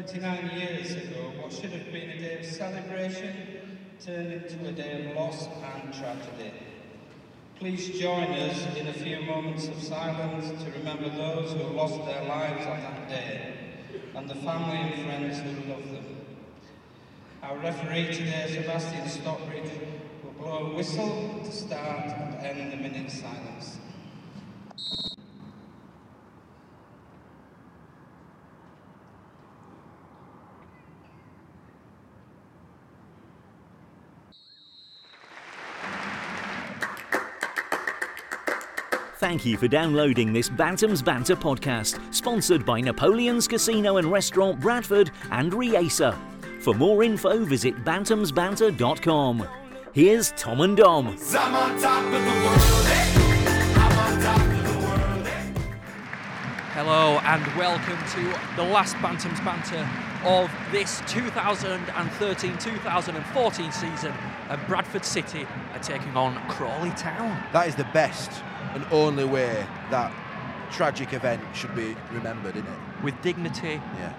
29 years ago, what should have been a day of celebration turned into a day of loss and tragedy. Please join us in a few moments of silence to remember those who lost their lives on that day and the family and friends who love them. Our referee today, Sebastian Stockbridge, will blow a whistle to start and end the minute silence. Thank you for downloading this Bantam's Banter podcast, sponsored by Napoleon's Casino and Restaurant Bradford and Riesa. For more info, visit bantamsbanter.com. Here's Tom and Dom. I'm on top of the world. Eh? I'm on top of the world. Eh? Hello and welcome to the last Bantam's Banter of this 2013-2014 season. And Bradford City are taking on Crawley Town. That is the best and only way that tragic event should be remembered, isn't it? With dignity Yeah.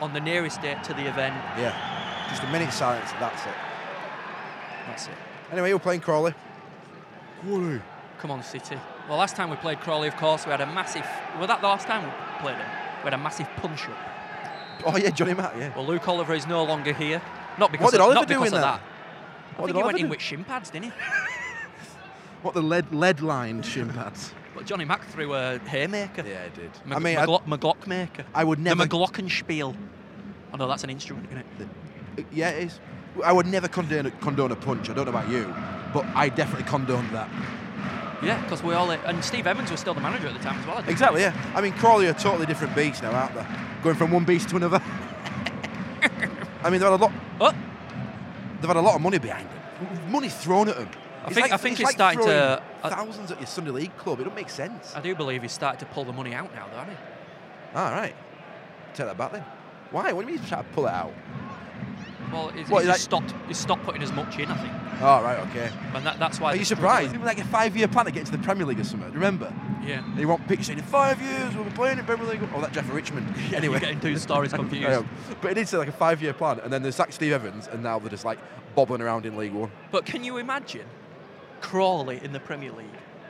on the nearest date to the event. Yeah. Just a minute silence, that's it. That's it. Anyway, you're playing Crawley. Crawley. Come on, City. Well, last time we played Crawley, of course, we had a massive. Was that the last time we played them? We had a massive punch up. Oh, yeah, Johnny Matt, yeah. Well, Luke Oliver is no longer here. Not because What did of, Oliver not do in of there? that. I What think did he Oliver went in with shin pads, didn't he? What, the lead lead lined shin pads? But Johnny Mack threw a haymaker. yeah, I did. Mag- I mean, I, Maglock, Maglock maker. I would never. The McGlockenspiel. I know that's an instrument, isn't it? Uh, yeah, it is. I would never condone, condone a punch. I don't know about you, but I definitely condoned that. Yeah, because we all. And Steve Evans was still the manager at the time as well. I think. Exactly, yeah. I mean, Crawley are a totally different beast now, aren't they? Going from one beast to another. I mean, they've had a lot. Oh, They've had a lot of money behind them. Money thrown at them. I think- I think it's starting to- uh, thousands at your Sunday League club. It don't make sense. I do believe he's starting to pull the money out now, though, hasn't he? All right, take that back then. Why? What do you mean he's trying to pull it out? Well, he's, What, he's like- stopped. He's stopped putting as much in, I think, All right, okay. and that, that's why. Are you surprised? was like a five-year plan to get into the Premier League or something. Remember? Yeah. They want pictures saying in five years we'll be playing in Premier League. Oh, that Jeff Richmond. anyway, You're getting two stories confused. Um, but it is like a five-year plan, and then they sacked Steve Evans, and now they're just like bobbling around in League One. But can you imagine Crawley in the Premier League?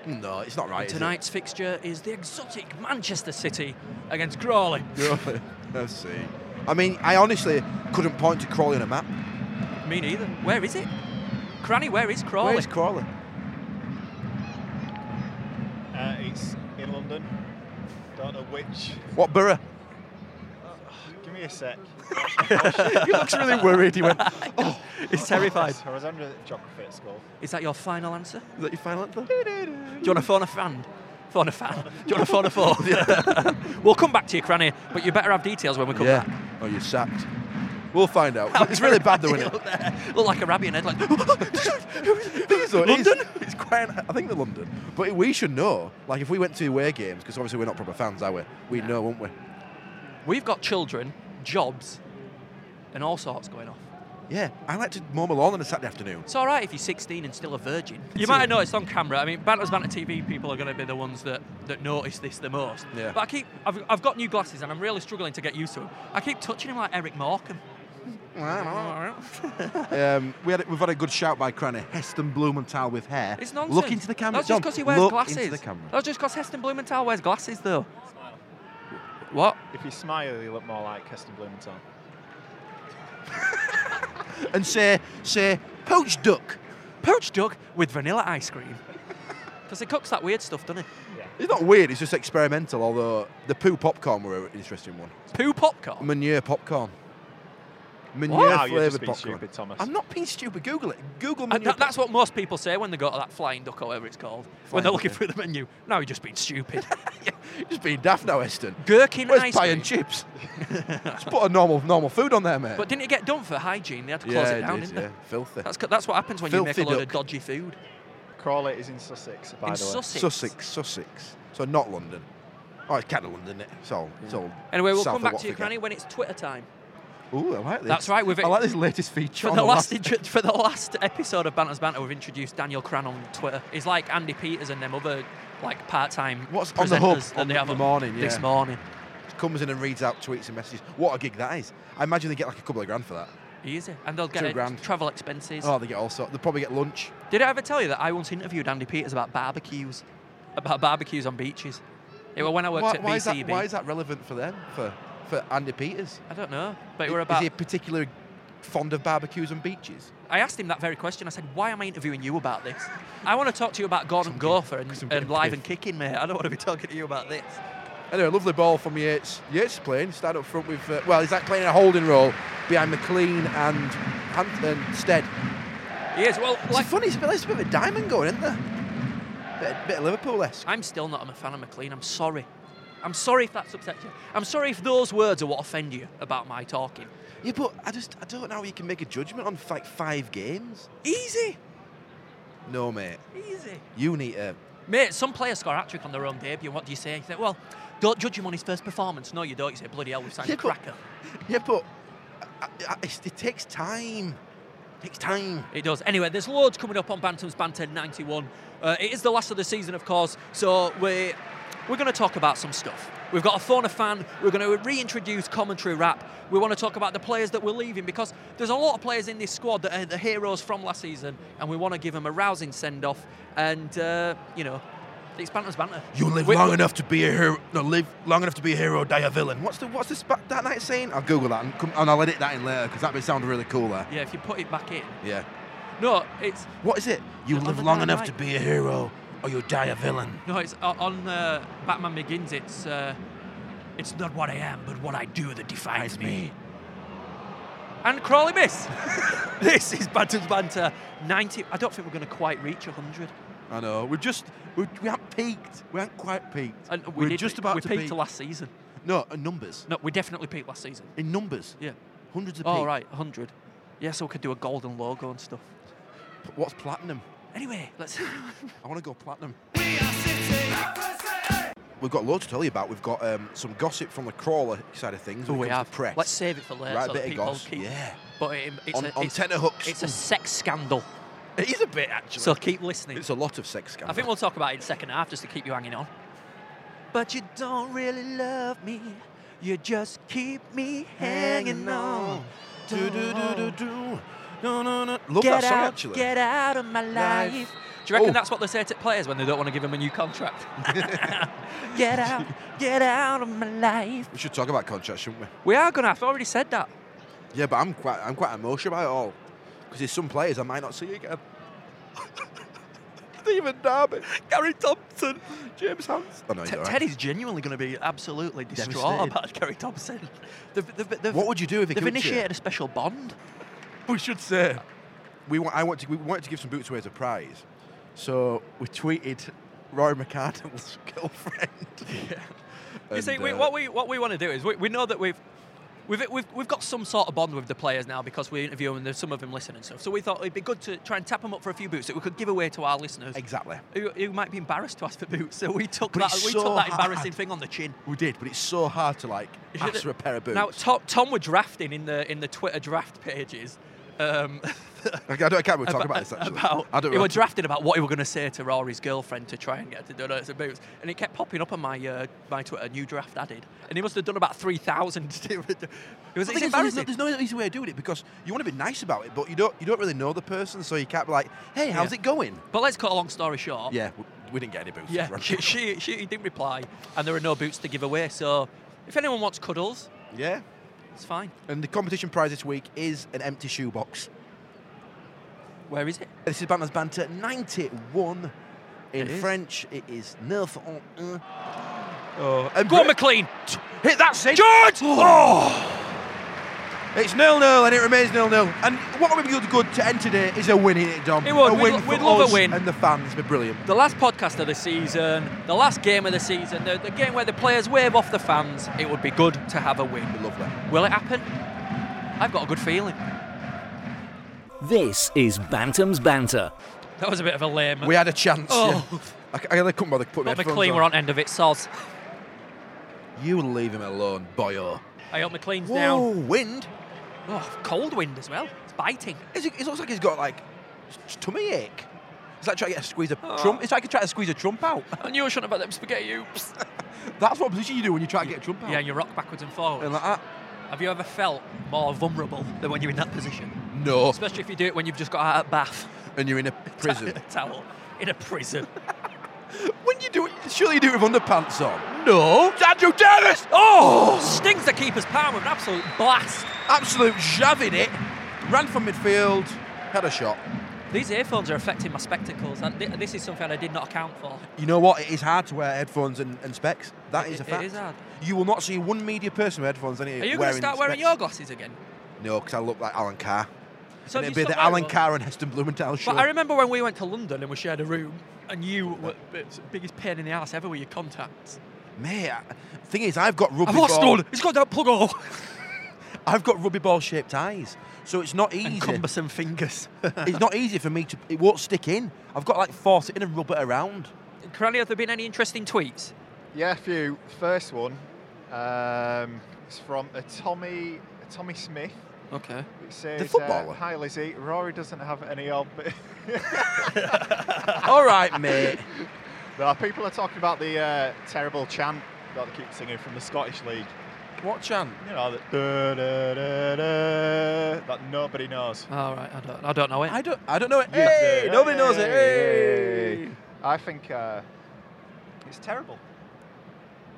No, it's not right. is it? Tonight's fixture is the exotic Manchester City against Crawley. Really? Let's see. I mean, I honestly couldn't point to Crawley on a map. Me neither. Where is it? Cranny, where is Crawley? Where's Crawley? Uh, it's in London. Don't know which. What borough? Give me a sec. he looks really worried. He went, oh, He's terrified. I was under geography at school. Is that your final answer? is that your final answer? Do you want to phone a fan? Phone a fan. Do you want to phone a phone? we'll come back to you, Cranny, but you better have details when we come Yeah. back. Oh, you're sacked. We'll find out. It's really bad though, isn't it? Look there. Look like a rabbit in head, like. Though, it is- London? It's quite. I think they're London, but we should know. Like, if we went to away games, because obviously we're not proper fans, are we? We'd know, wouldn't we? We've got children, jobs, and all sorts going off. Yeah, I like to mow my lawn on a Saturday afternoon. It's all right if you're 16 and still a virgin. You might have noticed on camera. I mean, Bantam's Banter TV people are going to be the ones that, that notice this the most. Yeah. But I keep, I've, I've got new glasses and I'm really struggling to get used to them. I keep touching him like Eric Morecambe. Um, we had, we've had a good shout by Cranny. Heston Blumenthal with hair. It's nonsense. Look into the camera. That's just because he wears look glasses. into the camera. That's just because Heston Blumenthal wears glasses, though. What? If you smile, you look more like Heston Blumenthal. And say, say, poached duck. Poached duck with vanilla ice cream. Because he cooks that weird stuff, doesn't he? It's not weird. It's just experimental. Although the poo popcorn were an interesting one. Poo popcorn. Manure popcorn. Meunier Wow, flavoured popcorn. stupid, Thomas. I'm not being stupid. Google it. Google And Meunier that, that's what most people say when they go to that flying duck or whatever it's called. when they're duck, looking yeah. through the menu. No, you're just being stupid. You're just being daft now, Heston. Gherkin Where's ice pie cream. and chips? just put a normal normal food on there, mate. But didn't it get done for hygiene? They had to close yeah, it down, is, didn't yeah. they? Filthy. That's, that's what happens when you make a Filthy load of dodgy food. Crawley is in Sussex, by In the way. Sussex. Sussex, Sussex. So not London. Oh, it's kind of London, isn't it? It's all, it's all Anyway, we'll come back to you, Watford. Cranny, when it's Twitter time. Ooh, I like this. That's right, we've- I like this latest feature. For the, last, intro- for the last episode of Bantam's Banter, we've introduced Daniel Cran on Twitter. He's like Andy Peters and them other like part-time What's on the hub that on they the have on morning, this yeah. morning. comes in and reads out tweets and messages. What a gig that is! I imagine they get like a couple of grand for that. Easy. And they'll get Two grand. travel expenses. Oh, they get all sorts. They'll probably get lunch. Did I ever tell you that I once interviewed Andy Peters about barbecues? About barbecues on beaches. It was when I worked Why, at why is that, why is that relevant for them? For for Andy Peters? I don't know. But were Is about. he particularly fond of barbecues and beaches? I asked him that very question. I said, "Why am I interviewing you about this? I want to talk to you about Gordon Gopher and, and live and kicking, mate. I don't want to be talking to you about this." Anyway, lovely ball from Yeates. Yeates is playing. Start up front with. Uh, well, he's like playing a holding role behind McLean and Hunt and Stead. He is. Well, It's like, funny. It's a bit, there's a bit of a diamond going, isn't there? Bit, bit of Liverpool-esque. I'm still not a fan of McLean. I'm sorry. I'm sorry if that's upset you. I'm sorry if those words are what offend you about my talking. Yeah, but I just I don't know how you can make a judgment on like five games. Easy. No, mate. Easy. You need to. Mate, some players score a hat trick on their own debut. What do you say? You think, well, don't judge him on his first performance. No, you don't. You say, bloody hell, we've signed Yeah, a but- cracker. Yeah, but I, I, it takes time. It takes time. It does. Anyway, there's loads coming up on Bantam's Banter 91. Uh, it is the last of the season, of course, so we're, we're going to talk about some stuff. We've got a phone a fan. We're going to reintroduce commentary rap. We want to talk about the players that we're leaving because there's a lot of players in this squad that are the heroes from last season, and we want to give them a rousing send off. And, uh, you know, it's Bantam's Banter. You live We- long enough to be a hero. No, live long enough to be a hero, die a villain. What's the what's the spa- that night saying? I'll Google that and, come, and I'll edit that in later because that would sound really cool there. Yeah, if you put it back in. Yeah. No, it's What is it? You live long enough night. to be a hero, or you die a villain. No, it's o- on uh, Batman Begins. It's uh, it's not what I am, but what I do that defines me. And Crawley Miss. this is Bantam's Banter 90. I don't think we're going to quite reach 100. I know. We've just we, we haven't peaked. We haven't quite peaked. And we We're did- just about we to peaked peak. last season. No, in numbers. No, we definitely peaked last season. In numbers. Yeah. Hundreds of Oh, peaks. right, 100. Yeah, so we could do a golden logo and stuff. What's platinum? Anyway, let's. I want to go platinum. We are City. We've got loads to tell you about. We've got um, some gossip from the crawler side of things. Oh, we it comes have. press. Let's save it for later. Right, so a bit that of people goss. keep. Yeah. But it, it's, On, a, on it's, tenor hooks. it's a sex scandal. It is a bit actually. So keep listening. it's a lot of sex scandal. I think we'll talk about it in second half just to keep you hanging on. But you don't really love me. You just keep me hanging on. Do, do, do, do, do. No, no, no. Love Get that song out, actually. get out of my life. Life. Do you reckon Oh. that's what they say to players when they don't want to give them a new contract? get out, get out of my life. We should talk about contracts, shouldn't we? We are gonna have. I've already said that. Yeah, but I'm quite, I'm quite emotional about it all because there's some players I might not see again. Stephen Darby, Gary Thompson, James Hans. Oh no, he's T- all right. Teddy's genuinely going to be absolutely distraught Devastated. about Gary Thompson. They've, they've, they've, What would you do if he they've could, yeah? initiated a special bond? We should say we want. I want to. We wanted to give some boots away as a prize, so we tweeted Rory McArdle's girlfriend. You And, see, we, uh, what we what we want to do is we, we know that we've. We've, we've, we've got some sort of bond with the players now because we interview them and there's some of them listening and stuff. So we thought it'd be good to try and tap them up for a few boots that we could give away to our listeners Exactly. who, who might be embarrassed to ask for boots. So we took But that we so took that hard. embarrassing thing on the chin. We did, but it's so hard to like ask for a pair of boots. Now Tom, Tom were drafting in the in the Twitter draft pages. Um, I don't. I can't really talk about, this actually. About, I don't know were drafting about what we were going to say to Rory's girlfriend to try and get her to donate some boots, and it kept popping up on my uh, my Twitter. New draft added, and he must have done about three thousand. it was it's is, there's, no, there's no easy way of doing it because you want to be nice about it, but you don't. You don't really know the person, so you can't be like, "Hey, how's Yeah. it going?" But let's cut a long story short. Yeah, we, we didn't get any boots. Yeah, she, she, she didn't reply, and there are no boots to give away. So, if anyone wants cuddles, yeah. It's fine. And the competition prize this week is an empty shoebox. Where is it? This is Bantam's Banter 91. In It. French, it is neuf en un. Oh, and Go on, McLean. Hit that. George! Oh! It's nil nil and it remains nil nil. And what would be good, good to end today is a win in it, Dom. It would. A We'd for we'd love a win. And the fans would be brilliant. The last podcast of the season, the last game of the season, the, the game where the players wave off the fans. It would be good to have a win. Lovely. Will it happen? I've got a good feeling. This is Bantam's Banter. That was a bit of a lame. We had a chance. Oh. Yeah. I, I, I couldn't bother putting my But headphones McLean on. were on end of it, soz. You leave him alone, boyo. I hope McLean's Whoa, down. wind. Oh, cold wind as well. It's biting. Is it, looks like he's got like tummy ache. It's like trying to get a squeeze a Oh. trump. It's like trying to squeeze a trump out. I knew I shouldn't have had them spaghetti oops. That's what position you do when you try to get a jump out. Yeah, you rock backwards and forwards. And like that. Have you ever felt more vulnerable than when you're in that position? No. Especially if you do it when you've just got out of bath. And you're in a prison. a towel. In a prison. when you do it, surely you do it with underpants on. no. Andrew Davies! Oh! Stings the keeper's palm with an absolute blast. Absolute shoving it. Ran from midfield, had a shot. These earphones are affecting my spectacles. and thi- This is something I did not account for. You know what? It is hard to wear headphones and, and specs. That It- is a fact. is hard. You will not see one media person with headphones any Are you going to start wearing specs. your glasses again? No, because I look like Alan Carr. So and it'd be the Alan one? Carr and Heston Blumenthal show. But I remember when we went to London and we shared a room, and you were the biggest pain in the ass ever with your contacts. Mate, I- thing is, I've got rugby I've lost ball. one. It's got that plug hole. I've got rugby ball shaped eyes, so it's not easy. And cumbersome fingers. it's not easy for me to. It won't stick in. I've got to, like force it in and rub it around. Cranley, have there been any interesting tweets? Yeah, a few. First one um, is from a Tommy a Tommy Smith. Okay. It says, footballer? Uh, Hi Lizzie, Rory doesn't have any of. All right, mate. no, people are talking about the uh, terrible chant that they keep singing from the Scottish League. What chant? You know, that, da, da, da, da, that nobody knows. All right. I don't. I don't know it. I don't. I don't know it. Yeah. Hey, nobody knows it. Hey. Hey. I think uh, it's terrible.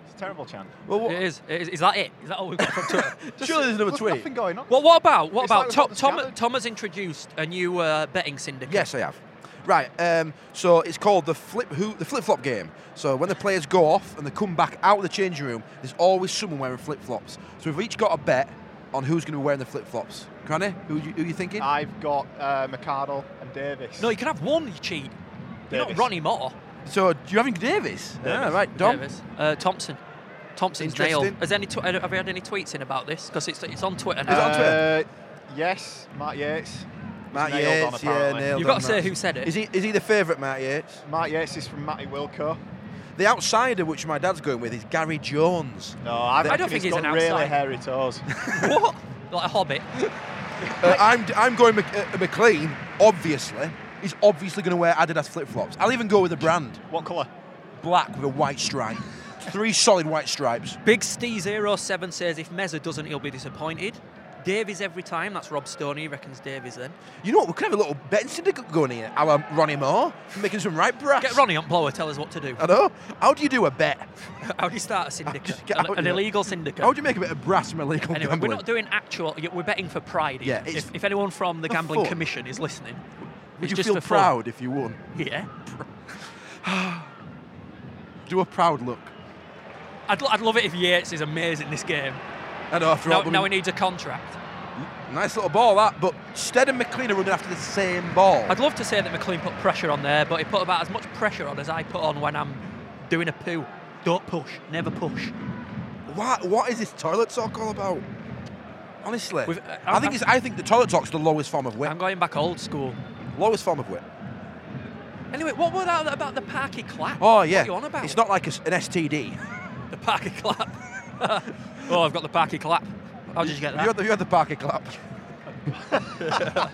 It's a terrible chant. Well, what, It is. It is. Is that it? Is that all we've got from Twitter? surely there's another There's tweet. nothing going on. well, what about what It's about we've Tom? Tom. Tom has introduced a new uh, betting syndicate. Yes, I have. Right. Um, so it's called the flip who the flip flop game. So when the players go off and they come back out of the changing room, there's always someone wearing flip flops. So we've each got a bet on who's going to be wearing the flip flops. Granny, who you, who you thinking? I've got uh, McArdle and Davis. No, you can have one. You cheat. You're not Ronnie Moore. so do you having Davis? Ah, Davis. right, Dom. Davis. Uh, Thompson. Thompson's nailed. Interesting. Has any tw- have we had any tweets in about this? Because it's it's on Twitter now. Is it on Twitter? Uh, yes, Matt Yeates. Matt nailed on, Yeates, yeah, apparently. nailed You've got to say that. who said it. Is he is he the favourite, Matt Yeates? Matt Yeates is from Matty Wilco. The outsider, which my dad's going with, is Gary Jones. No, I, I don't think he's he's got an really hairy toes. what? Like a hobbit. Uh, I'm I'm going Mc, uh, McLean. Obviously, he's obviously going to wear Adidas flip flops. I'll even go with the brand what colour? black with a white stripe, three solid white stripes. Big Stee07 says if Meza doesn't, he'll be disappointed. Davies every time. That's Rob Stoney. He reckons Davies then. You know what? We could have a little betting syndicate going here. Our Ronnie Moore making some right brass. Get Ronnie on blower. Tell us what to do. I know. How do you do a bet? How do you start a syndicate? Get An, an illegal syndicate. How do you make a bit of brass from illegal Anyway, gambling? we're not doing actual. We're betting for pride. here. Yeah, if, if anyone from the Gambling fun. Commission is listening, Would you feel proud if you won? Yeah. Do a proud look. I'd, I'd love it if Yeates is amazing this game. I know. After Now, all, now he needs a contract. nice little ball that, but Stead and McLean are running after the same ball. I'd love to say that McLean put pressure on there, but he put about as much pressure on as I put on when I'm doing a poo. Don't push. Never push. What, what is this toilet talk all about? Honestly, uh, I think it's, I think the toilet talk's the lowest form of wit. I'm going back old school. Lowest form of wit. Anyway, what was that about the Parky clap? Oh yeah. what are you on about? it's not like a an STD. the Parky clap. oh, I've got the Parky clap. How did you get You that? had the, you had the Parker clap.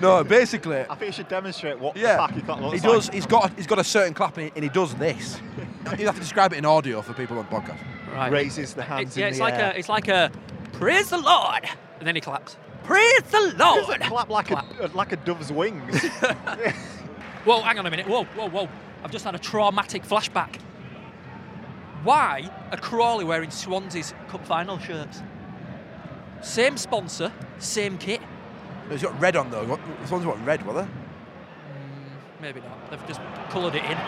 no, basically, I think you should demonstrate what yeah, the Parky clap looks he does. like. He's got he's got a certain clap and he, and he does this. you have to describe it in audio for people on podcast. Right. Raises the hands It's, yeah, in it's the like air. a, it's like a, praise the Lord, and then he claps. Praise the Lord. Does clap like Clap. a like a dove's wings. Whoa, hang on a minute. Whoa, whoa, whoa. I've just had a traumatic flashback. Why are Crawley wearing Swansea's Cup final shirts? Same sponsor, same kit. He's got red on though. This one's what red, were they? Hmm, maybe not. They've just coloured it in.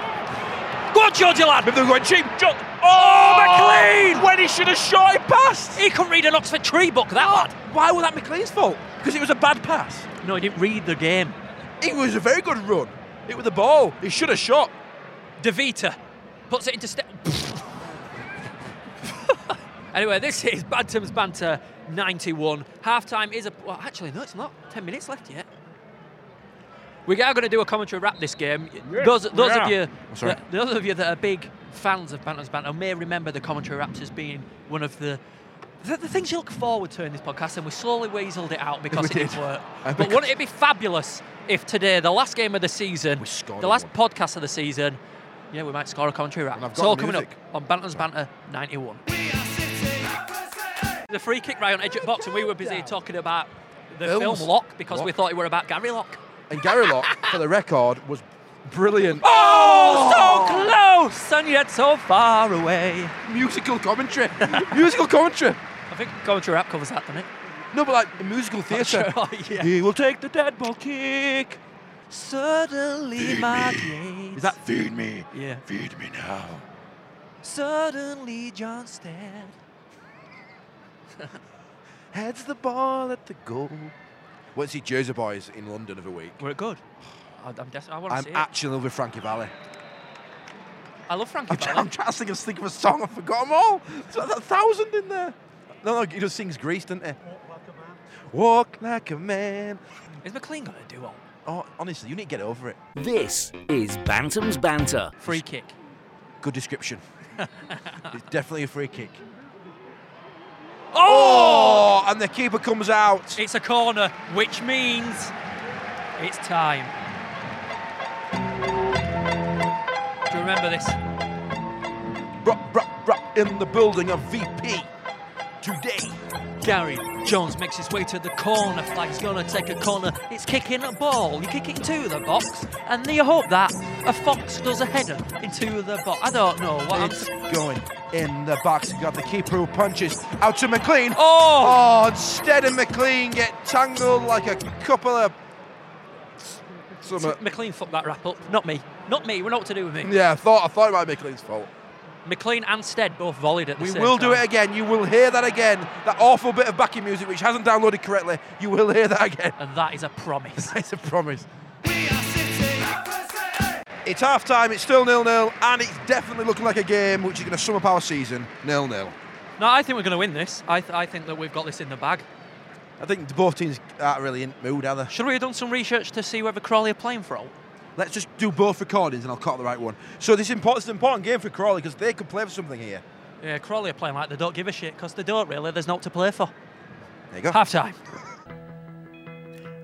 Go on, Georgie lad. Maybe they're going cheap. Jo- oh, oh, McLean! When he should have shot it past. He couldn't read an Oxford tree book, that lad. Why was that McLean's fault? Because it was a bad pass. No, he didn't read the game. It was a very good run. It was the ball. He should have shot. Devita puts it into step. anyway, this is Bantam's Banter 91. Half time is a. Well, actually, no, it's not. 10 minutes left yet. We are going to do a commentary wrap this game. those those of you, oh, sorry. that, those of you that are big fans of Bantam's Banter may remember the commentary wraps as being one of the the, the things you look forward to in this podcast, and we slowly weaseled it out because We it didn't work. But wouldn't it be fabulous if today, the last game of the season, We the last one. podcast of the season, Yeah, we might score a commentary wrap. And I've It's got all the coming up on Bantam's Banter 91. The free kick right on edge at box, and we were busy talking about the Films. film Lock because we thought it were about Gary Lock. And Gary Lock, for the record, was brilliant. Oh, so close and yet so far away. Musical commentary. musical commentary. I think commentary rap covers that, doesn't it? No, but like musical theatre. Oh, yeah. He will take the dead ball kick. Suddenly my gaze. Is that feed me? Yeah. Feed me now. Suddenly John Stead. Heads the ball at the goal. Went to see Jersey Boys in London of a week. Were it good? I- I'm des- I want to I'm see it. actually in love with Frankie Valli. I love Frankie I'm, try- Valli. I'm trying to think of, think of a song. I forgot them all. There's like a thousand in there. No, no, he just sings Grease, doesn't he? Walk like a man. Is McLean going to do all? Oh, honestly, you need to get over it. This is Bantam's Banter. Free kick. Good description. it's definitely a free kick. Oh! Oh, and the keeper comes out. It's a corner, which means it's time. Do you remember this? Bruh, bruh, bruh, in the building of VP today. Gary Jones makes his way to the corner. Flag's gonna take a corner. It's kicking a ball. You kick it into the box, and you hope that a fox does a header into the box. I don't know what I'm. Going in the box. You got the keeper who punches out to McLean. Oh! Oh, instead of McLean get tangled like a couple of. Some, McLean fucked that wrap up. Not me. Not me. We're not to do with me. yeah, I thought I thought it might be McLean's fault. McLean and Stead both volleyed at the We same will do it again. You will hear that again. That awful bit of backing music which hasn't downloaded correctly. You will hear that again. And that is a promise. It's a promise. It's half time, it's still nil nil, and it's definitely looking like a game which is going to sum up our season nil nil. no, I think we're going to win this. I, th- I think that we've got this in the bag. I think both teams aren't really in mood, are they? Should we have done some research to see whether Crawley are playing for all? Let's just do both recordings and I'll cut the right one. So this is important, it's an important game for Crawley because they could play for something here. Yeah, Crawley are playing like they don't give a shit because they don't really. There's not to play for. There you go. Half time.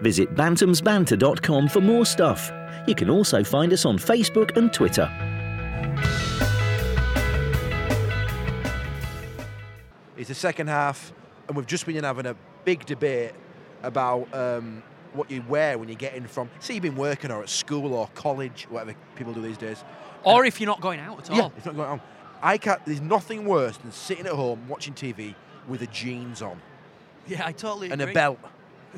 Visit bantamsbanter.com for more stuff. You can also find us on Facebook and Twitter. It's the second half, and we've just been having a big debate about um, what you wear when you get in from. Say you've been working or at school or college, whatever people do these days. Or if you're not going out at all. Yeah, it's not going on. I can't. There's nothing worse than sitting at home watching TV with the jeans on Yeah, I totally and a belt.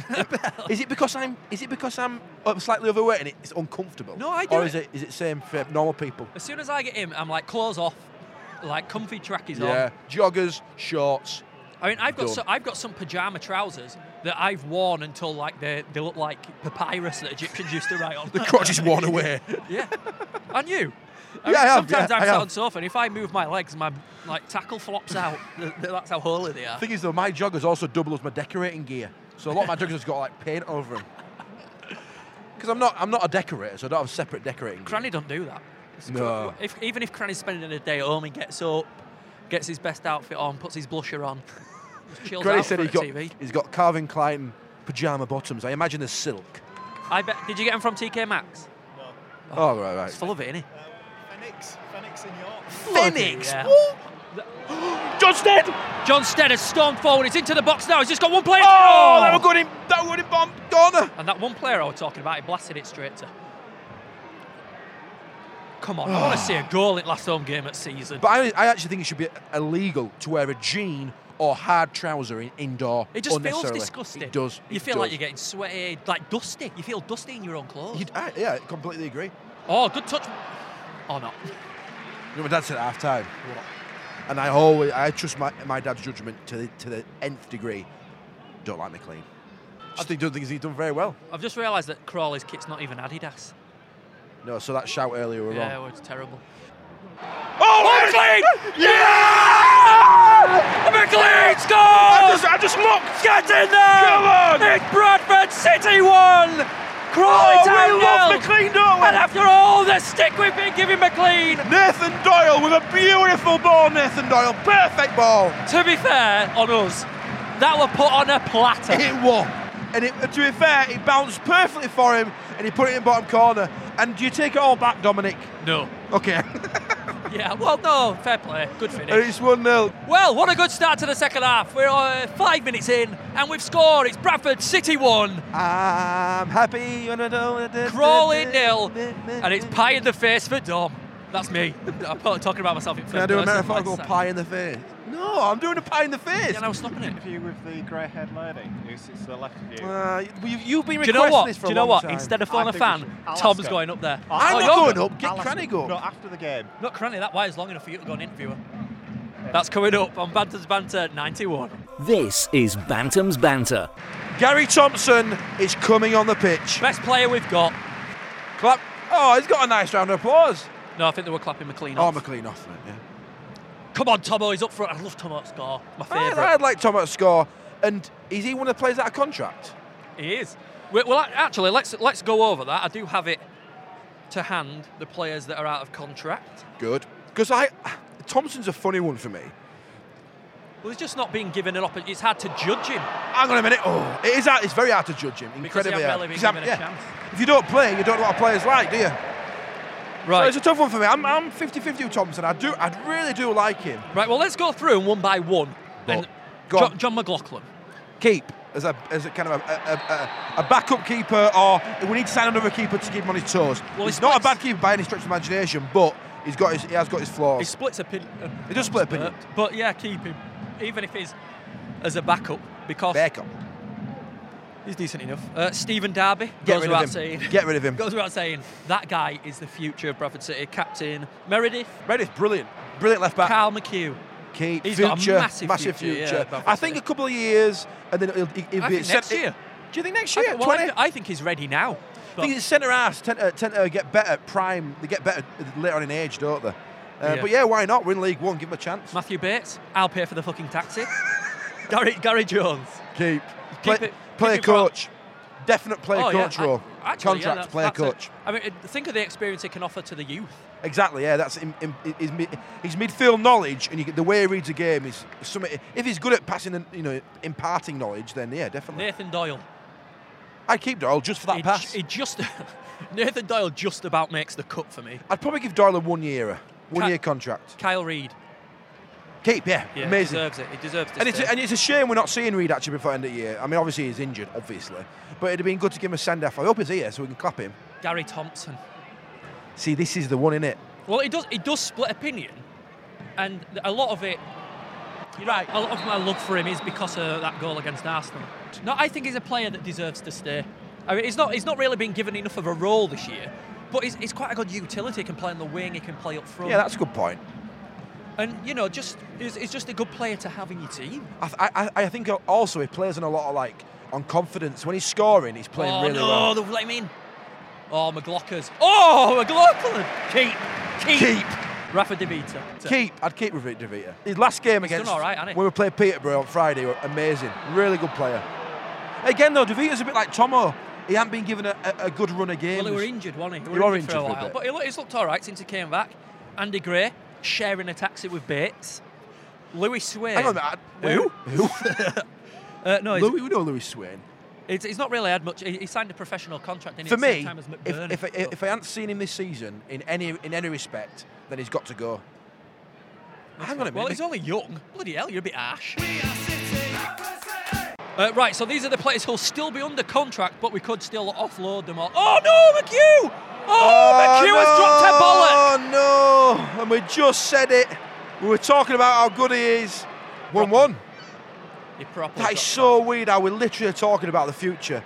is it because I'm? Is it because I'm uh, slightly overweight and it's uncomfortable? No, I do Or it. is it? Is it same for normal people? As soon as I get in, I'm like clothes off, like comfy trackies Yeah, on. joggers, shorts. I mean, I've got so, I've got some pajama trousers that I've worn until like they they look like papyrus that Egyptians used to write on. The crotch is worn away. yeah, and you. Yeah, I have, Sometimes yeah, I'm I sat have. on sofa, and if I move my legs, my like tackle flops out. Th- th- That's how holy they are. The thing is though, my joggers also double as my decorating gear. So a lot of my joggers has got like paint over them. Because I'm not, I'm not a decorator, so I don't have separate decorating. gear. Cranny don't do that. It's No. If, even if Cranny's spending a day at home, he gets up, gets his best outfit on, puts his blusher on, just chills Granny out said he's got, TV. he's got Calvin Klein pajama bottoms. I imagine they're silk. I bet. Did you get them from TK Maxx? Oh, right, right. It's full of it, isn't he? Um, Phoenix, Phoenix in York. Phoenix. Yeah. John Stead. John Stead has stormed forward. He's into the box now. He's just got one player. Oh, that was good in, that was good in bomb corner. And that one player I was talking about, he blasted it straight to. Come on, I want to see a goal in last home game at season. But I, I actually think it should be illegal to wear a jean or hard trouser in indoor. It just feels disgusting. It does. You it feel like you're getting sweaty, like dusty. You feel dusty in your own clothes. I- yeah, I completely agree. Oh, good touch. Or not. You know, my dad said at half time, and I always I trust my, my dad's judgment to the, to the nth degree. Don't like McLean. I think, don't think he's done very well. I've just realised that Crawley's kit's not even Adidas. No, so that shout earlier were Yeah, wrong. well, it's terrible. Oh, oh McLean! Yeah! McLean scores! I just, I just looked. Get in there! Come on! It's Bradford City 1! Crawley Oh, Town we love. McLean, don't we? And after all the stick we've been giving McLean, Nathan Doyle with a beautiful ball. Nathan Doyle, perfect ball. to be fair on us, that were put on a platter. It was. And it, to be fair, it bounced perfectly for him, and he put it in bottom corner. And do you take it all back, Dominic? No. Okay. Yeah, well, no, fair play. Good finish. and it's 1 0. Well, what a good start to the second half. We're uh, five minutes in, and we've scored. It's Bradford City 1, I'm happy when I don't. Crawley nil, and it's pie in the face for Dom. That's me. I'm talking about myself in first Can I do a metaphorical pie in the face? No, I'm doing a pie in the face. Yeah, and I was stopping it. Interview with the grey-haired lady who sits to the left of you. Uh, you, you've been Do you requesting know what? this for Do a you know what? time. Instead of I phoning a fan, Tom's ask going up there. I'm Oh, not you're going up. Get Alice- Cranny go. No, after the game. Not Cranny, that wire's long enough for you to go and interview her. That's coming up on Bantam's Banter 91. This is Bantam's Banter. Gary Thompson is coming on the pitch. Best player we've got. Clap. Oh, he's got a nice round of applause. No, I think they were clapping McLean off. Oh, off. McLean off it, yeah. Come on, Tomo, he's up for it. I love Tomo to score. My I, favourite. I'd like Tom to score. And is he one of the players out of contract? He is. Well, actually, let's let's go over that. I do have it to hand. The players that are out of contract. Good. Because I, Thompson's a funny one for me. Well, he's just not being given an opportunity. It's hard to judge him. Hang on a minute. Oh, it is hard, it's very hard to judge him. Incredibly hard. really been 'Cause given a yeah. chance. If you don't play, you don't know what a player's like, do you? So Right. it's a tough one for me. I'm, I'm 50-50 with Thompson. I do, I really do like him. Right. Well, let's go through them one by one. Go Go John, on. John McLaughlin. Keep as a, as a kind of a, a, a, a backup keeper, or we need to sign another keeper to keep him on his toes. Well, he's not a bad keeper by any stretch of imagination, but he's got his, he has got his flaws. He splits opinion. Uh, he does split opinion. But yeah, keep him, even if he's as a backup, because Backup. He's decent enough. Uh, Stephen Darby Get goes rid without of him. saying. Get rid of him. Goes without saying that guy is the future of Bradford City. Captain Meredith, Meredith, brilliant, brilliant left back. Carl McHugh. Keep He's got a future, massive future, yeah, future. Bradford I think City. a couple of years, and then he'll, he'll, he'll I be next year. Do you think next I year? think, well, I 20? think, I think he's ready now. I think centre halves tend to, tend to get better prime. They get better later on in age, don't they? Uh, Yeah. But yeah, why not? We're in League One. Give him a chance. Matthew Bates, I'll pay for the fucking taxi. Gary Gary Jones. Keep. Keep Play, it- player it coach. Definite player oh, coach yeah. role. Actually, yeah, Contract that's- player that's it. coach. I mean, think of the experience he can offer to the youth. Exactly. Yeah, that's in, in, his, his midfield knowledge and you get, the way he reads a game is something. If he's good at passing and you know imparting knowledge, then yeah, definitely. Nathan Doyle. I'd keep Doyle just for that pass. he just Nathan Doyle just about makes the cut for me. I'd probably give Doyle a one year, one Ca- year contract. Kyle Reid. Keep, yeah, Yeah, amazing. deserves it. He deserves to And it's, stay. and it's a shame we're not seeing Reid actually before the end of the year. I mean, obviously he's injured, obviously, but it'd have been good to give him a send off. I hope he's here so we can clap him. Gary Thompson. See, this is the one in it. Well, it does. He does split opinion, and a lot of it. You know, Right. A lot of my love for him is because of that goal against Arsenal. No, I think he's a player that deserves to stay. I mean, he's not. He's not really been given enough of a role this year, but he's, he's quite a good utility. He can play on the wing. He can play up front. Yeah, that's a good point. And you know, just he's, he's just a good player to have in your team. I, I, I think also he plays on a lot of like on confidence. When he's scoring, he's playing oh really no, well. they've let him in. Oh, McLaughlin. Oh, McLaughlin. Keep, keep. Keep. Rafa Devita. Keep. I'd keep with Devita. His last game He's done against all right, hasn't he? when we played Peterborough on Friday, amazing. Really good player. Again though, Devita's a bit like Tomo. He hadn't been given a, a, a good run of games. Well, he were injured, wasn't he? They They were injured a for a while, bit. but he he's looked all right since he came back. Andy Gray sharing a taxi with Bates. Louis Swain. Hang on a minute. Who? Who? Uh, no, he's, Louis, we know Louis Swain. he's, he's not really had much. He, he signed a professional contract in For at me, time as if, McBurnie. if, I, if I hadn't seen him this season in any in any respect, then he's got to go. Hang on a minute. Well, he's only young. Bloody hell, you're a bit ash. Uh, right, so these are the players who'll still be under contract, but we could still offload them all. Oh no, McHugh! Oh, McHugh has dropped a bollock! Oh no! And we just said it. We were talking about how good he is. One-one. He properly That is dropped so weird how we're literally talking about the future.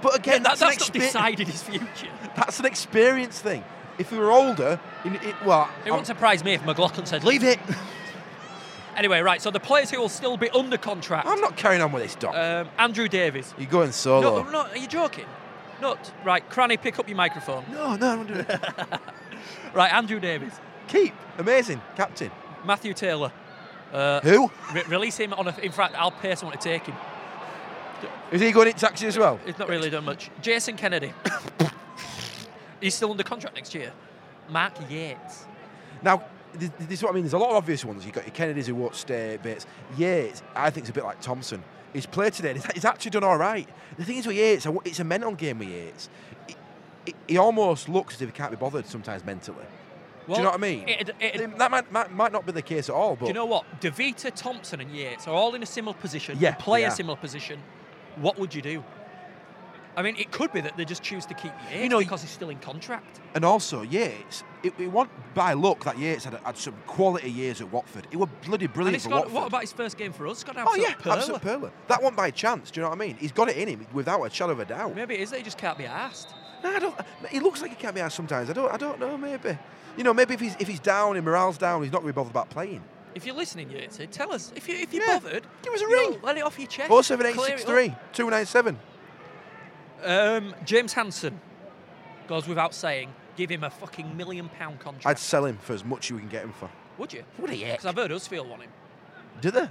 But Yeah, again, that, that's, that's an not expe- decided his future. That's an experience thing. If we were older, in, in, well, It I'm- wouldn't surprise me if McLaughlin said, leave it. anyway, right, so the players who will still be under contract. I'm not carrying on with this, Doc. Um, Andrew Davies. You're going solo. No, no, are you joking? Not. Right, Cranny, pick up your microphone. No, no, I'm doing it. Right, Andrew Davies. Keep. Amazing. Captain. Matthew Taylor. Uh, Who? re- release him on a. In fact, I'll pay someone to take him. Is he going in taxi as well? He's not really done much. Jason Kennedy. He's still under contract next year. Mark Yeates. Now, th- this is what I mean. There's a lot of obvious ones. You've got your Kennedys who won't stay, Bates. Yeates, I think, is a bit like Thompson. He's played today. He's, actually done all right. The thing is with Yeates, it's a mental game with Yeates. He, he, he almost looks as if he can't be bothered sometimes mentally. Do you know what I mean? it'd- it'd- that might, might, might not be the case at all, but Do you know what? Davita, Thompson, and Yeates are all in a similar position. Yeah, play a similar position. What would you do? I mean, it could be that they just choose to keep Yeates You know, because he's still in contract. And also, Yeates, it, it wasn't by luck that Yeates had, had some quality years at Watford. He was bloody And brilliant it's for got, Watford. what about his first game for us? Got oh yeah, perler. That wasn't by chance. Do you know what I mean? He's got it in him without a shadow of a doubt. Maybe it is that he just can't be asked. No, I don't. He looks like he can't be asked sometimes. I don't. I don't know. Maybe. You know, maybe if he's if he's down and morale's down, he's not really bothered about playing. If you're listening, Yeates, tell us. If, you, if you're Yeah, bothered, give us a know, ring. let it off your chest. Oh seven eight six three two nine seven. Um, James Hanson goes without saying. Give him a fucking million pound contract. I'd sell him for as much as we can get him for. Would you? What a heck. Because I've heard Huddersfield want him. Did they?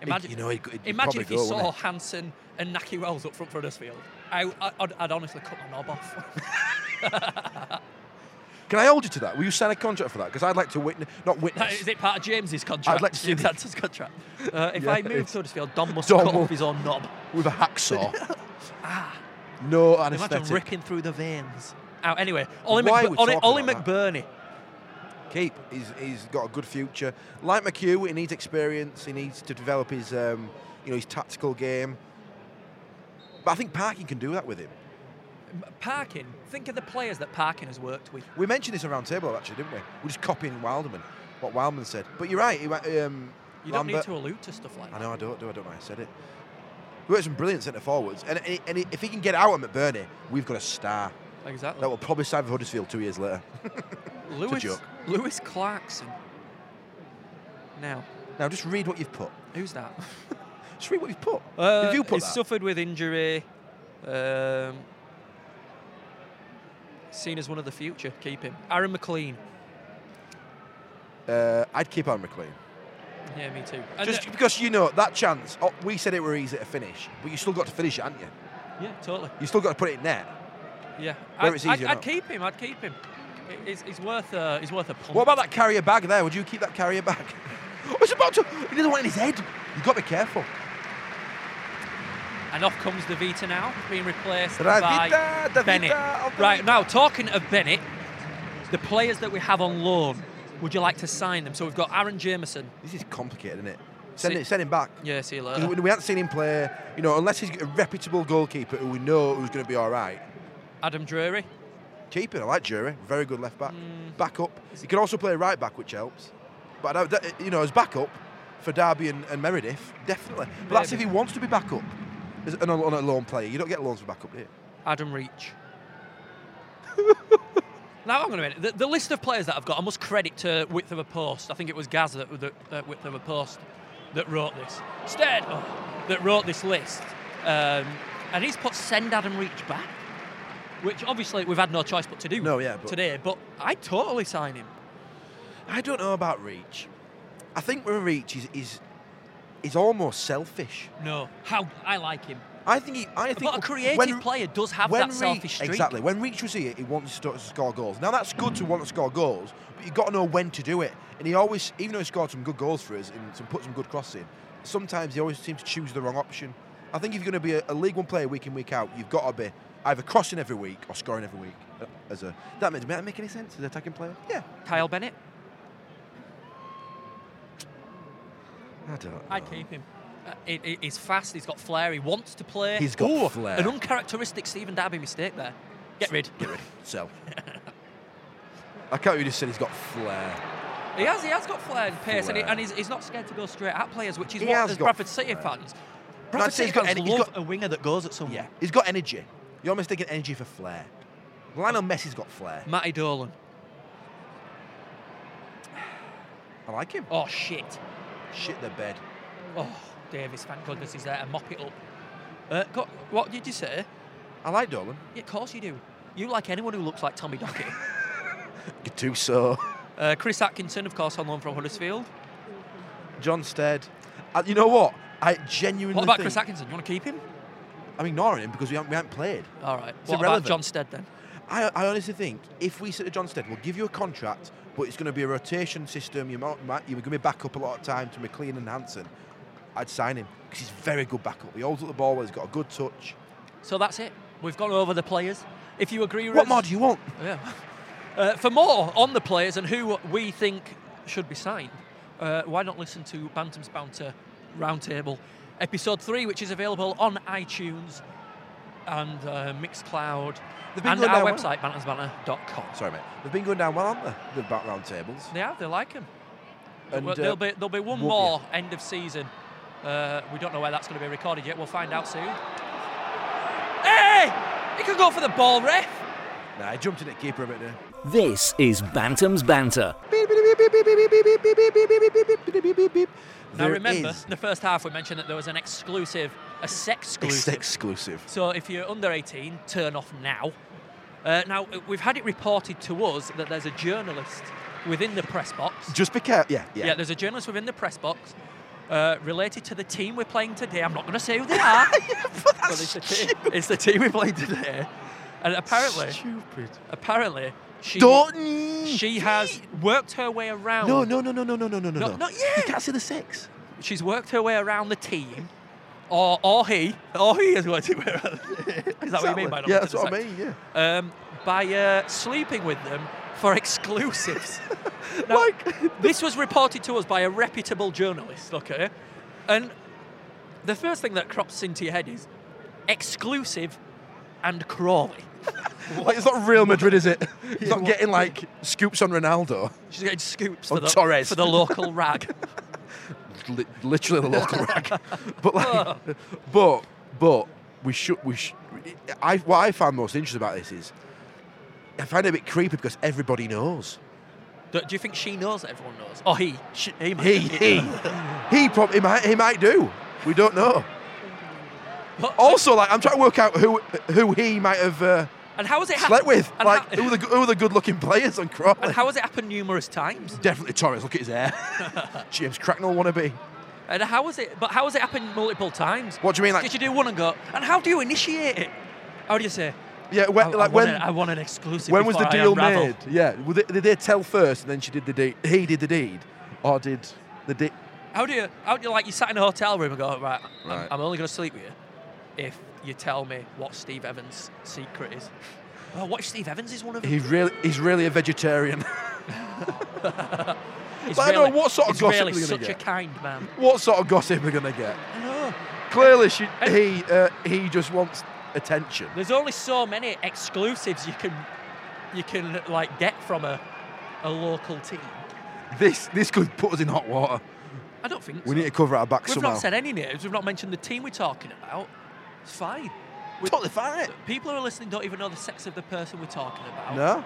Imagine, you know, he'd, he'd imagine if you go, saw Hanson and Nahki Wells up front for Huddersfield. I, I'd honestly cut my knob off. Can I hold you to that? Will you sign a contract for that? Because I'd like to witness, not witness. Is it part of James's contract? I'd like to see Hanson's contract. Uh, if Yeah, I move to Huddersfield, Don must Don cut off his own knob. with a hacksaw. ah, No anesthetic. Imagine ripping through the veins. Out anyway. Ollie, McB- Ollie, Ollie that? McBurnie. Keep. He's, he's got a good future. Like McHugh, he needs experience. He needs to develop his, um, you know, his tactical game. But I think Parkin can do that with him. Parkin. Think of the players that Parkin has worked with. We mentioned this around table actually, didn't we? We're just copying Wildman, what Wildman said. But you're right. He went, um, You don't need to allude to stuff like that. I know I don't do. I don't know why I said it. We got some brilliant centre forwards, and, and, and if he can get out at McBurnie, we've got a star Exactly. that will probably sign for Huddersfield two years later. Lewis. Lewis Clarkson. Now, now just read what you've put. who's that? Just read what you've put. Uh, Have you put he's that? suffered with injury. Um, seen as one of the future. Keep him. Aaron McLean. Uh, I'd keep Aaron McLean. Yeah, me too. And, Just uh, because you know that chance. Oh, we said it were easy to finish, but you still got to finish it, haven't you? yeah, totally. You still got to put it in net. Yeah, Where I'd, I'd, I'd keep him. I'd keep him. He's, he's worth uh, a. He's worth a punt. What about that carrier bag there? Would you keep that carrier bag? oh, it's about to. He doesn't want in his head. You've got to be careful. And off comes the Vita now, being replaced Davida, by Davida, Bennett. Right now, talking of Bennett, the players that we have on loan, would you like to sign them? So we've got Aaron Jameson. This is complicated, isn't it? Send, See- it, send him back. Yeah, see you later. we, we haven't seen him play, you know, unless he's a reputable goalkeeper who we know who's going to be all right. Adam Drury. Keep it. I like Drury. Very good left back. Mm. Back up. He can also play right back, which helps. But I that- you know, as backup for Darby and, and Meredith, definitely. But that's if he wants to be backup. As an, on a loan player, you don't get loans for backup, do you? Adam Reach. now, I'm going to the, the list of players that I've got, I must credit to Width of a Post. I think it was Gaz that, that, that Width of a Post that wrote this. Stead, oh, that wrote this list. Um, and he's put send Adam Reach back, which obviously we've had no choice but to do No, yeah, but- today. But I totally sign him. I don't know about Reach. I think with Reach is is is almost selfish. No, how I like him. I think he. I think But a creative when- player does have that Reach- selfish streak. Exactly. When Reach was here, he wanted to to score goals. Now that's good to want to score goals, but you've got to know when to do it. And he always, even though he scored some good goals for us and some, put some good crosses in, sometimes he always seems to choose the wrong option. I think if you're going to be a, a League One player week in week out, you've got to be either crossing every week or scoring every week. As a that does that make any sense as an attacking player? Yeah. Kyle Bennett, I don't. Know. I'd keep him. Uh, he- he- he's fast. He's got flair. He wants to play. He's got Ooh, flair. An uncharacteristic Stephen Darby mistake there. Get rid. Get rid. Sell. I can't really just say he's got flair. He has. He has got flair and pace, and, he, and he's, he's not scared to go straight at players, which is He what as Bradford City fans. Bradford City fans en- love got- a winger that goes at someone. Yeah. He's got energy. You're mistaking energy for flair. Lionel Messi's got flair. Matty Dolan. I like him. Oh shit. Shit the bed. Oh, Davis. Thank goodness he's there to mop it up. Uh, go, what did you say? I like Dolan. Yeah, of course you do. You like anyone who looks like Tommy Dockett. Gattuso. uh, Chris Atkinson, of course, on loan from Huddersfield. John Stead. Uh, you know what? I genuinely What about think, Chris Atkinson? You want to keep him? I'm ignoring him because we haven't, we haven't played. All right. It's what about irrelevant. John Stead then? I, I honestly think if we said to John Stead, we'll give you a contract, but it's going to be a rotation system. You might, you're going to be back up a lot of time to McLean and Hanson. I'd sign him because he's very good backup. He holds up the ball. He's got a good touch. So that's it. We've gone over the players. If you agree with What us- more do you want? Yeah. Uh, for more on the players and who we think should be signed, uh, why not listen to Bantam's Banter Roundtable, episode three, which is available on iTunes and uh, Mixcloud and our down website, bantamsbanter.com. Sorry, mate. They've been going down well, haven't they? The back round tables. They are, they like them. And, Well, uh, there'll, be, there'll be one more end of season. Uh, we don't know where that's going to be recorded yet. We'll find out soon. Hey! He could go for the ball, ref. Nah, I jumped in at keeper a bit there. This is Bantam's Banter. Now There remember, is- in the first half we mentioned that there was an exclusive, a sex It's exclusive. exclusive. So if you're under 18, turn off now. Uh, now we've had it reported to us that there's a journalist within the press box. Just be careful. Yeah, yeah. Yeah, there's a journalist within the press box uh, related to the team we're playing today. I'm not going to say who they are. but it's, the team, it's the team we're playing today. And apparently, Stupid. apparently, she Don't. she has worked her way around. No, no, no, no, no, no, no, no, No, no. not You can't see the six. She's worked her way around the team, or or he, or he has worked her way around. Is that what you mean by not Yeah, that's what I mean. Yeah. Um, by uh, sleeping with them for exclusives. Now, Like- this was reported to us by a reputable journalist, okay? And the first thing that crops into your head is exclusive and Crawley. Like, it's not Real Madrid, is it? It's not getting like scoops on Ronaldo. She's getting scoops On for the, Torres. for the local rag. Li- literally the local rag. But like, but but we should we sh- I what I found most interesting about this is I find it a bit creepy because everybody knows. Do, do you think she knows that everyone knows? Or he? She, he, might- He he he probably he might he might do. We don't know. But- Also, like I'm trying to work out who who he might have uh, and how has it slept happened? with. And Like how, who are the who are the good looking players on Crawley? and how has it happened numerous times? Definitely Torres. Look at his hair. James Cracknell wannabe. And how has it? But how has it happened multiple times? What do you mean, like- Did you do one and go? And how do you initiate it? How do you say? Yeah, when, I, I like want when an, I want an exclusive. when was the before I deal unravel. made? Yeah, Well, they- did they tell first and then she did the deed? He did the deed, or did the deed? How do you? How do you like? You sat in a hotel room and go, right? I'm, Right. I'm only going to sleep with you if you tell me what Steve Evans' secret is. Oh, what Steve Evans is one of them? He's really he's really a vegetarian. He's But I don't know, what sort of gossip really are we gonna such a get? kind man. what sort of gossip are we gonna get? I know. Clearly, she, he uh, he just wants attention. There's only so many exclusives you can you can like get from a a local team. This this could put us in hot water. I don't think We so. need to cover our back We've somehow. not said any names. We've not mentioned the team we're talking about. It's fine. We- totally fine. People who are listening don't even know the sex of the person we're talking about. No,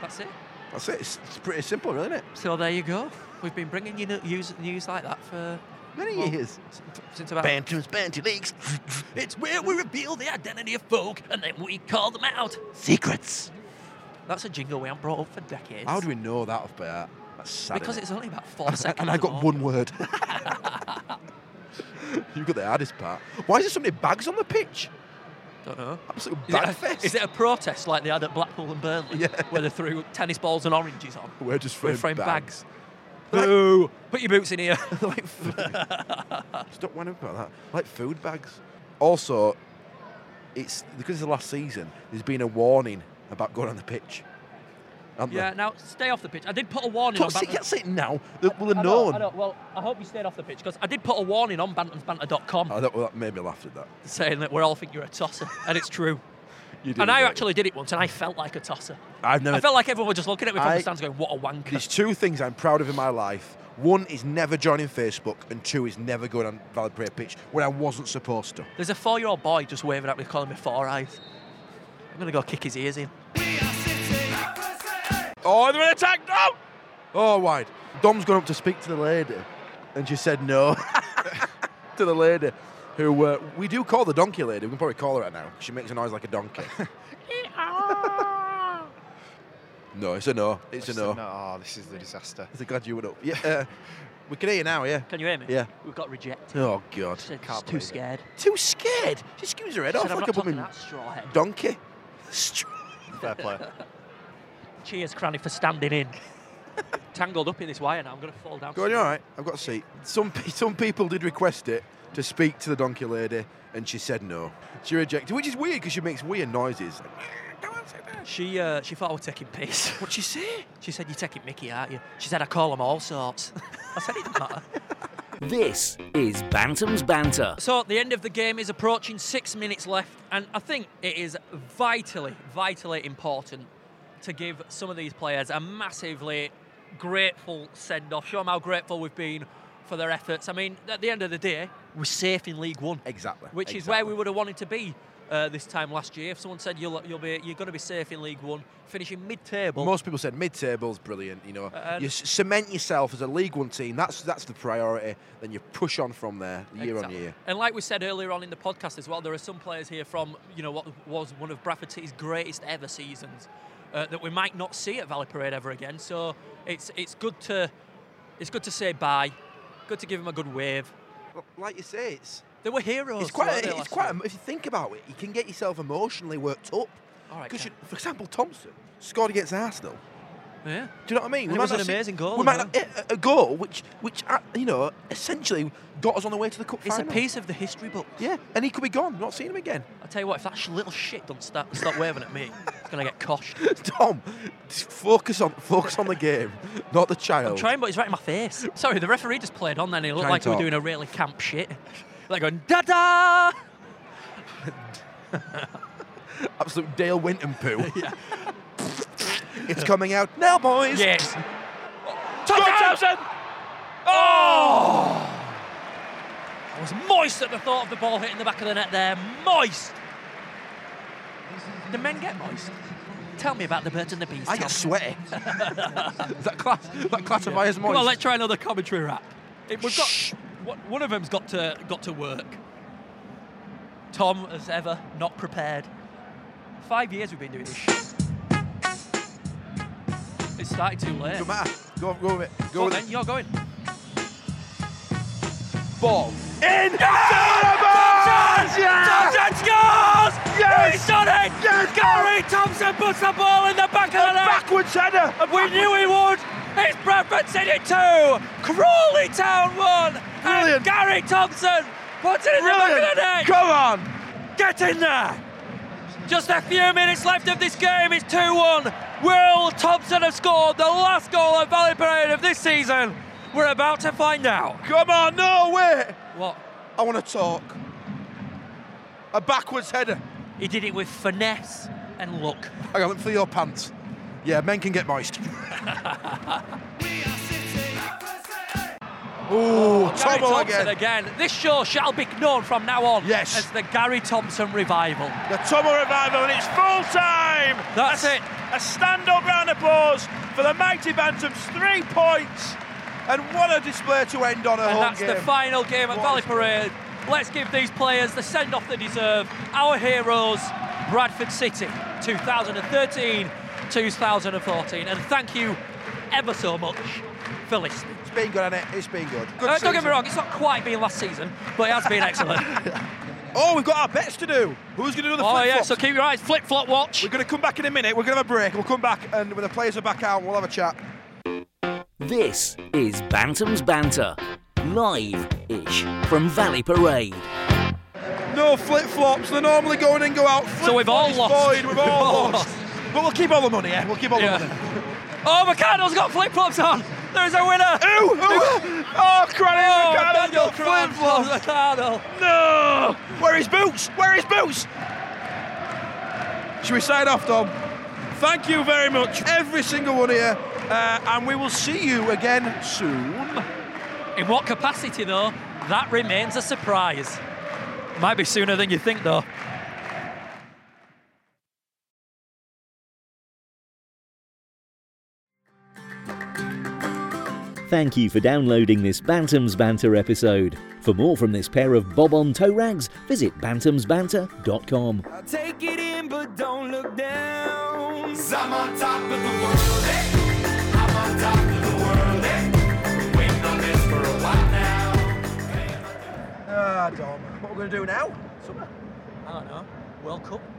That's it. that's it. It's, it's pretty simple, really, isn't it? So there you go. We've been bringing you news, news like that for Many well, years. since about. Bantam's Banty Leagues. It's where we reveal the identity of folk and then we call them out. Secrets. That's a jingle we haven't brought up for decades. How do we know that off by heart? That's sad. Because it's only about four seconds. and I got one word. you got the hardest part. Why is there so many bags on the pitch? Don't know. Absolute Is it, a, fest. is it a protest like they had at Blackpool and Burnley, Yeah. where they threw tennis balls and oranges on? We're just With throwing framed bags. bags. Boo! Put your boots in here. like. Stop whining about that. Like food bags. Also, it's because it's the last season. There's been a warning about going on the pitch. Yeah, there? now stay off the pitch. I did put a warning Don't on say, Bantam- can't say it now. They will have I known. I know. Well, I hope you stayed off the pitch because I did put a warning on bantamsbanter.com Oh, that, well, that made me laugh at that. saying that we all think you're a tosser, and it's true. You did And I actually did it once, and I felt like a tosser. I've never. I felt like everyone was just looking at me from I- the stands going, what a wanker. There's two things I'm proud of in my life. One is never joining Facebook, and two is never going on Valley Parade pitch when I wasn't supposed to. There's a four-year-old boy just waving at me, calling me four eyes. I'm going to go kick his ears in. Oh, they're in attack! No! Oh, wide. Dom's gone up to speak to the lady, and she said no to the lady, who uh, we do call the donkey lady. We can probably call her right now. She makes a noise like a donkey. no, it's a no. It's a Just no. no. Oh, this is the disaster. It's a glad you went up. Yeah, uh, we can hear you now. Yeah. Can you hear me? Yeah. We've got rejected. Oh God. She said Can't she's too believe it. scared. Too scared. She skews her head She off said, I'm like not a talking blooming that straw head. donkey. Str- Fair play. Cheers, Cranny, for standing in. Tangled up in this wire now. I'm going to fall down. Go on, you're all right? I've got a seat. Some pe- some people did request it to speak to the donkey lady, and she said no. She rejected, which is weird because she makes weird noises. Like, on, sit down." She uh, she thought I was taking piss. What'd she say? She said, You're taking Mickey, aren't you? She said, I call them all sorts. I said, It doesn't matter. This is Bantam's Banter. So the end of the game is approaching, six minutes left, and I think it is vitally, vitally important to give some of these players a massively grateful send off. Show them how grateful we've been for their efforts. I mean, at the end of the day, we're safe in League One. Exactly. Which is where we would have wanted to be uh, this time last year. If someone said you'll, you'll be, you're going to be safe in League One, finishing mid-table. Most people said mid-table's brilliant. You know, And- you cement yourself as a League One team. That's that's the priority. Then you push on from there, year Exactly. on year. And like we said earlier on in the podcast as well, there are some players here from you know what was one of Bradford City's greatest ever seasons uh, that we might not see at Valley Parade ever again. So it's it's good to it's good to say bye, good to give him a good wave. Well, Like you say, it's They were heroes. it's quite a, it's quite. A, if you think about it, you can get yourself emotionally worked up. All right, Because, for example, Thompson scored against Arsenal. yeah. Do you know what I mean? And it was an not see- amazing goal We might not a, a goal which, which uh, you know, essentially got us on the way to the cup It's a piece of the history book. Yeah, and he could be gone. Not seeing him again. I tell you what, if that little shit do not stop, stop waving at me, it's gonna get coshed. Tom, just focus on focus on the game, not the child. I'm trying, but he's right in my face. Sorry, the referee just played on then. It looked Try like we were doing a really camp shit. Like going da da. Absolute Dale Winton poo. it's coming out now, boys. Yes. Thompson! Thompson! Oh! I was moist at the thought of the ball hitting the back of the net there. Moist. Do men get moist? Tell me about the birds and the bees. I Tom. get sweaty. Is that class? That classify as Come moist? on, let's try another commentary rap. It- we've got Shh. one- one of them's got to got to work. Tom, as ever, not prepared. Five years we've been doing this shit. It started too late. Doesn't matter. Go, go with it. Go Go with then, it. you're going. Ball. In. Ah! Thompson scores! Yes! He's done it! Yes! Gary Thompson puts the ball in the back of the net! Backwards header. We knew he would! It's Bradford City 2, Crawley Town 1, Brilliant. and Gary Thompson puts it in the back of the net! Come on. Get in there! Just a few minutes left of this game. It's 2 1. Will Thompson have scored the last goal of Valley Parade of this season? We're about to find out. Come on. No, wait. What? I want to talk. A backwards header. He did it with finesse and luck. On, let me feel your pants. Yeah, men can get moist. Ooh, Gary Tomo Thompson again. again. This show shall be known from now on Yes. as the Gary Thompson revival. The Tomo revival, and it's full time. That's a, it. A stand up round of applause for the mighty Bantams. Three points. And what a display to end on a And home that's the final game at What Valley Parade. Let's give these players the send off they deserve. Our heroes, Bradford City, 2013 2014. And thank you ever so much for listening. It's been good, hasn't it? It's been good. Good Uh, don't get me wrong, it's not quite been last season, but it has been excellent. Oh, we've got our bets to do. Who's going to do the oh, flip yeah, so keep your eyes flip flop watch. We're going to come back in a minute. We're going to have a break. We'll come back, and when the players are back out, we'll have a chat. This is Bantam's Banter, live-ish from Valley Parade. No flip flops. They're normally going in, go out. So we've all Flip-flop is lost. void, We've all lost. But we'll keep all the money, yeah? We'll keep all Yeah. the money. Oh, McCandl's got flip flops on. There's a winner. Ooh, ooh. Oh, Cranny Oh, McCann's Daniel got flip flops. McCandle. No! Where are his boots? Where are his boots? Should we sign off, Tom? Thank you very much, every single one here, uh, and we will see you again soon. In what capacity, though? That remains a surprise. Might be sooner than you think, though. Thank you for downloading this Bantam's Banter episode. For more from this pair of bob on toe rags, visit bantamsbanter.com. Take it in, but don't look down. Ah, Dom, what we're going to do now? Summer. I don't know. World Cup.